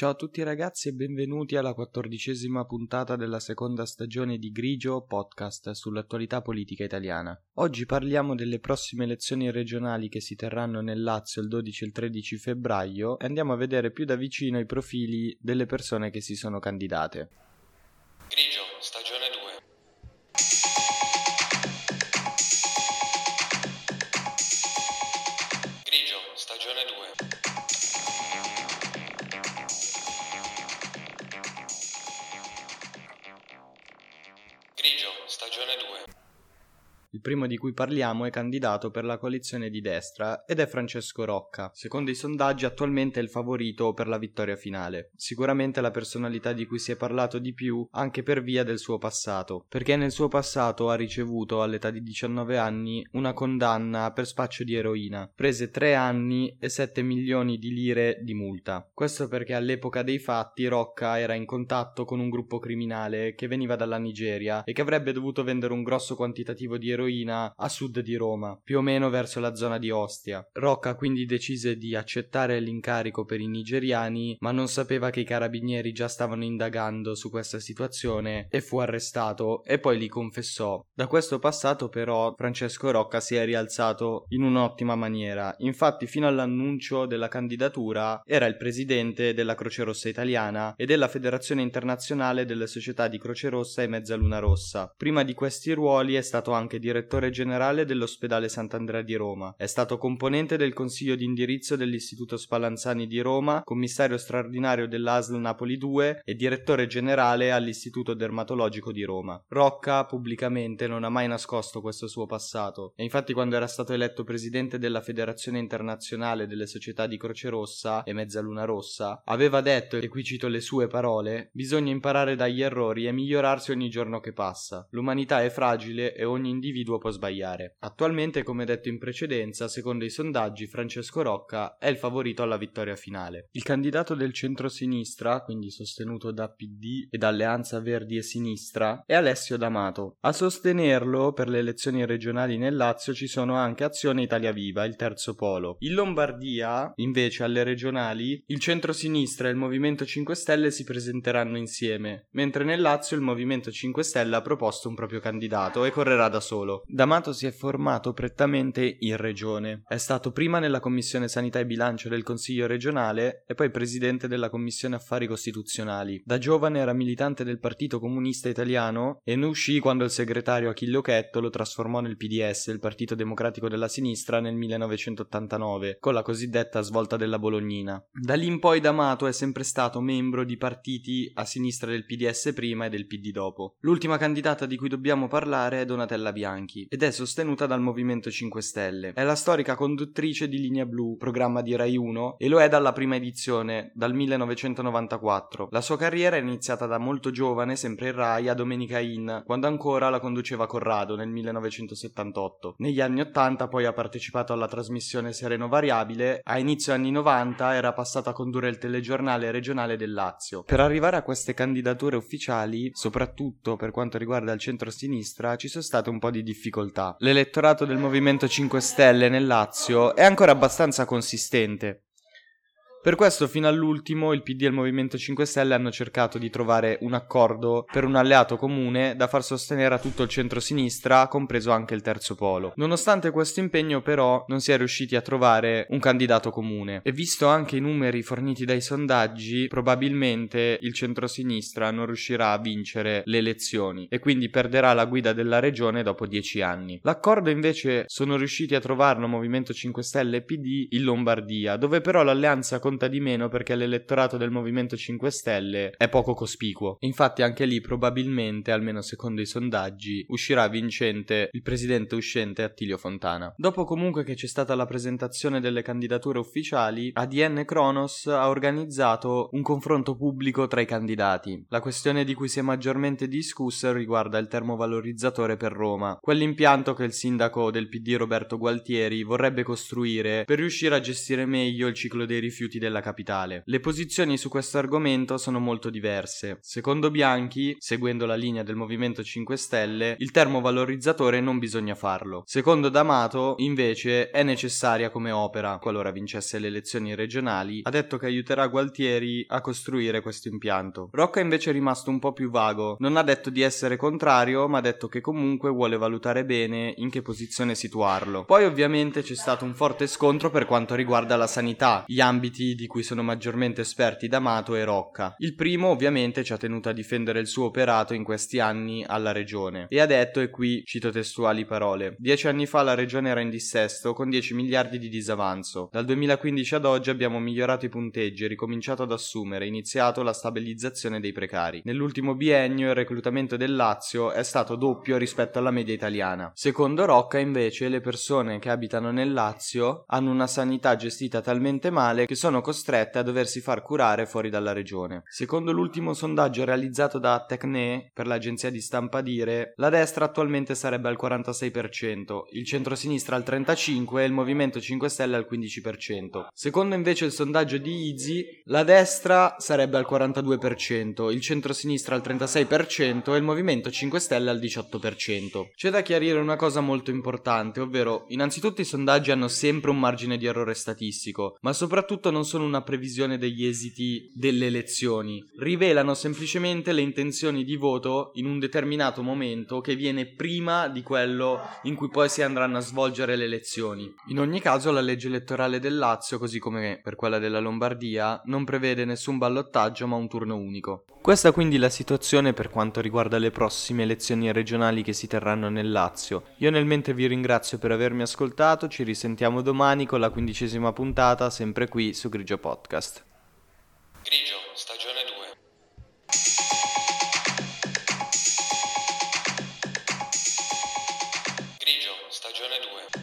Ciao a tutti ragazzi e benvenuti alla quattordicesima puntata della seconda stagione di Grigio Podcast sull'attualità politica italiana. Oggi parliamo delle prossime elezioni regionali che si terranno nel Lazio il 12 e il 13 febbraio e andiamo a vedere più da vicino i profili delle persone che si sono candidate. Grigio, stagione 2. Grigio, stagione 2. Il primo di cui parliamo è candidato per la coalizione di destra ed è Francesco Rocca. Secondo i sondaggi attualmente è il favorito per la vittoria finale. Sicuramente la personalità di cui si è parlato di più anche per via del suo passato, perché nel suo passato ha ricevuto all'età di 19 anni una condanna per spaccio di eroina. Prese 3 anni e 7 milioni di lire di multa. Questo perché all'epoca dei fatti Rocca era in contatto con un gruppo criminale che veniva dalla Nigeria e che avrebbe dovuto vendere un grosso quantitativo di eroina eroina a sud di Roma, più o meno verso la zona di Ostia. Rocca quindi decise di accettare l'incarico per i nigeriani, ma non sapeva che i carabinieri già stavano indagando su questa situazione e fu arrestato e poi li confessò. Da questo passato però Francesco Rocca si è rialzato in un'ottima maniera. Infatti fino all'annuncio della candidatura era il presidente della Croce Rossa Italiana e della Federazione Internazionale delle Società di Croce Rossa e Mezzaluna Rossa. Prima di questi ruoli è stato anche direttore generale dell'ospedale Sant'Andrea di Roma. È stato componente del consiglio di indirizzo dell'Istituto Spallanzani di Roma, commissario straordinario dell'ASL Napoli 2 e direttore generale all'Istituto Dermatologico di Roma. Rocca pubblicamente non ha mai nascosto questo suo passato e infatti quando era stato eletto presidente della Federazione Internazionale delle Società di Croce Rossa e Mezzaluna Rossa, aveva detto, e qui cito le sue parole, bisogna imparare dagli errori e migliorarsi ogni giorno che passa. L'umanità è fragile e ogni individuo individuo può sbagliare. Attualmente, come detto in precedenza, secondo i sondaggi, Francesco Rocca è il favorito alla vittoria finale. Il candidato del centro-sinistra, quindi sostenuto da PD ed Alleanza Verdi e Sinistra, è Alessio D'Amato. A sostenerlo per le elezioni regionali nel Lazio ci sono anche Azione Italia Viva, il terzo polo. In Lombardia, invece, alle regionali, il centro-sinistra e il Movimento 5 Stelle si presenteranno insieme, mentre nel Lazio il Movimento 5 Stelle ha proposto un proprio candidato e correrà da solo. D'Amato si è formato prettamente in regione. È stato prima nella Commissione Sanità e Bilancio del Consiglio regionale e poi presidente della Commissione Affari Costituzionali. Da giovane era militante del Partito Comunista Italiano e ne uscì quando il segretario Achille Occhetto lo trasformò nel PDS, il Partito Democratico della Sinistra, nel 1989, con la cosiddetta svolta della Bolognina. Da lì in poi D'Amato è sempre stato membro di partiti a sinistra del PDS prima e del PD dopo. L'ultima candidata di cui dobbiamo parlare è Donatella Bianchi ed è sostenuta dal Movimento 5 Stelle. È la storica conduttrice di Linea Blu, programma di Rai 1, e lo è dalla prima edizione, dal 1994. La sua carriera è iniziata da molto giovane, sempre in Rai, a Domenica In, quando ancora la conduceva Corrado nel 1978. Negli anni 80 poi ha partecipato alla trasmissione Sereno Variabile, a inizio anni 90 era passata a condurre il telegiornale regionale del Lazio. Per arrivare a queste candidature ufficiali, soprattutto per quanto riguarda il centro-sinistra, ci sono state un po' di difficoltà. L'elettorato del Movimento 5 Stelle nel Lazio è ancora abbastanza consistente. Per questo fino all'ultimo il PD e il Movimento 5 Stelle hanno cercato di trovare un accordo per un alleato comune da far sostenere a tutto il centro-sinistra, compreso anche il terzo polo. Nonostante questo impegno però non si è riusciti a trovare un candidato comune e visto anche i numeri forniti dai sondaggi, probabilmente il centro-sinistra non riuscirà a vincere le elezioni e quindi perderà la guida della regione dopo dieci anni. L'accordo invece sono riusciti a trovarlo Movimento 5 Stelle e PD in Lombardia, dove però l'alleanza conta di meno perché l'elettorato del Movimento 5 Stelle è poco cospicuo. Infatti anche lì probabilmente, almeno secondo i sondaggi, uscirà vincente il presidente uscente Attilio Fontana. Dopo comunque che c'è stata la presentazione delle candidature ufficiali, ADN Kronos ha organizzato un confronto pubblico tra i candidati. La questione di cui si è maggiormente discussa riguarda il termovalorizzatore per Roma, quell'impianto che il sindaco del PD Roberto Gualtieri vorrebbe costruire per riuscire a gestire meglio il ciclo dei rifiuti della capitale. Le posizioni su questo argomento sono molto diverse. Secondo Bianchi, seguendo la linea del Movimento 5 Stelle, il termovalorizzatore non bisogna farlo. Secondo D'Amato, invece, è necessaria come opera, qualora vincesse le elezioni regionali, ha detto che aiuterà Gualtieri a costruire questo impianto. Rocca invece è rimasto un po' più vago, non ha detto di essere contrario, ma ha detto che comunque vuole valutare bene in che posizione situarlo. Poi ovviamente c'è stato un forte scontro per quanto riguarda la sanità, gli ambiti di cui sono maggiormente esperti D'Amato e Rocca. Il primo ovviamente ci ha tenuto a difendere il suo operato in questi anni alla regione e ha detto, e qui cito testuali parole, dieci anni fa la regione era in dissesto con 10 miliardi di disavanzo. Dal 2015 ad oggi abbiamo migliorato i punteggi ricominciato ad assumere, iniziato la stabilizzazione dei precari. Nell'ultimo biennio il reclutamento del Lazio è stato doppio rispetto alla media italiana. Secondo Rocca invece le persone che abitano nel Lazio hanno una sanità gestita talmente male che sono costrette a doversi far curare fuori dalla regione. Secondo l'ultimo sondaggio realizzato da Tecne per l'agenzia di stampa Dire, la destra attualmente sarebbe al 46%, il centro-sinistra al 35% e il Movimento 5 Stelle al 15%. Secondo invece il sondaggio di Easy, la destra sarebbe al 42%, il centro-sinistra al 36% e il Movimento 5 Stelle al 18%. C'è da chiarire una cosa molto importante, ovvero innanzitutto i sondaggi hanno sempre un margine di errore statistico, ma soprattutto non sono una previsione degli esiti delle elezioni, rivelano semplicemente le intenzioni di voto in un determinato momento che viene prima di quello in cui poi si andranno a svolgere le elezioni. In ogni caso la legge elettorale del Lazio, così come per quella della Lombardia, non prevede nessun ballottaggio ma un turno unico. Questa quindi è la situazione per quanto riguarda le prossime elezioni regionali che si terranno nel Lazio. Io nel mente vi ringrazio per avermi ascoltato, ci risentiamo domani con la quindicesima puntata, sempre qui su Grigio Podcast. Grigio, stagione 2. Grigio, stagione 2. Grigio, stagione 2.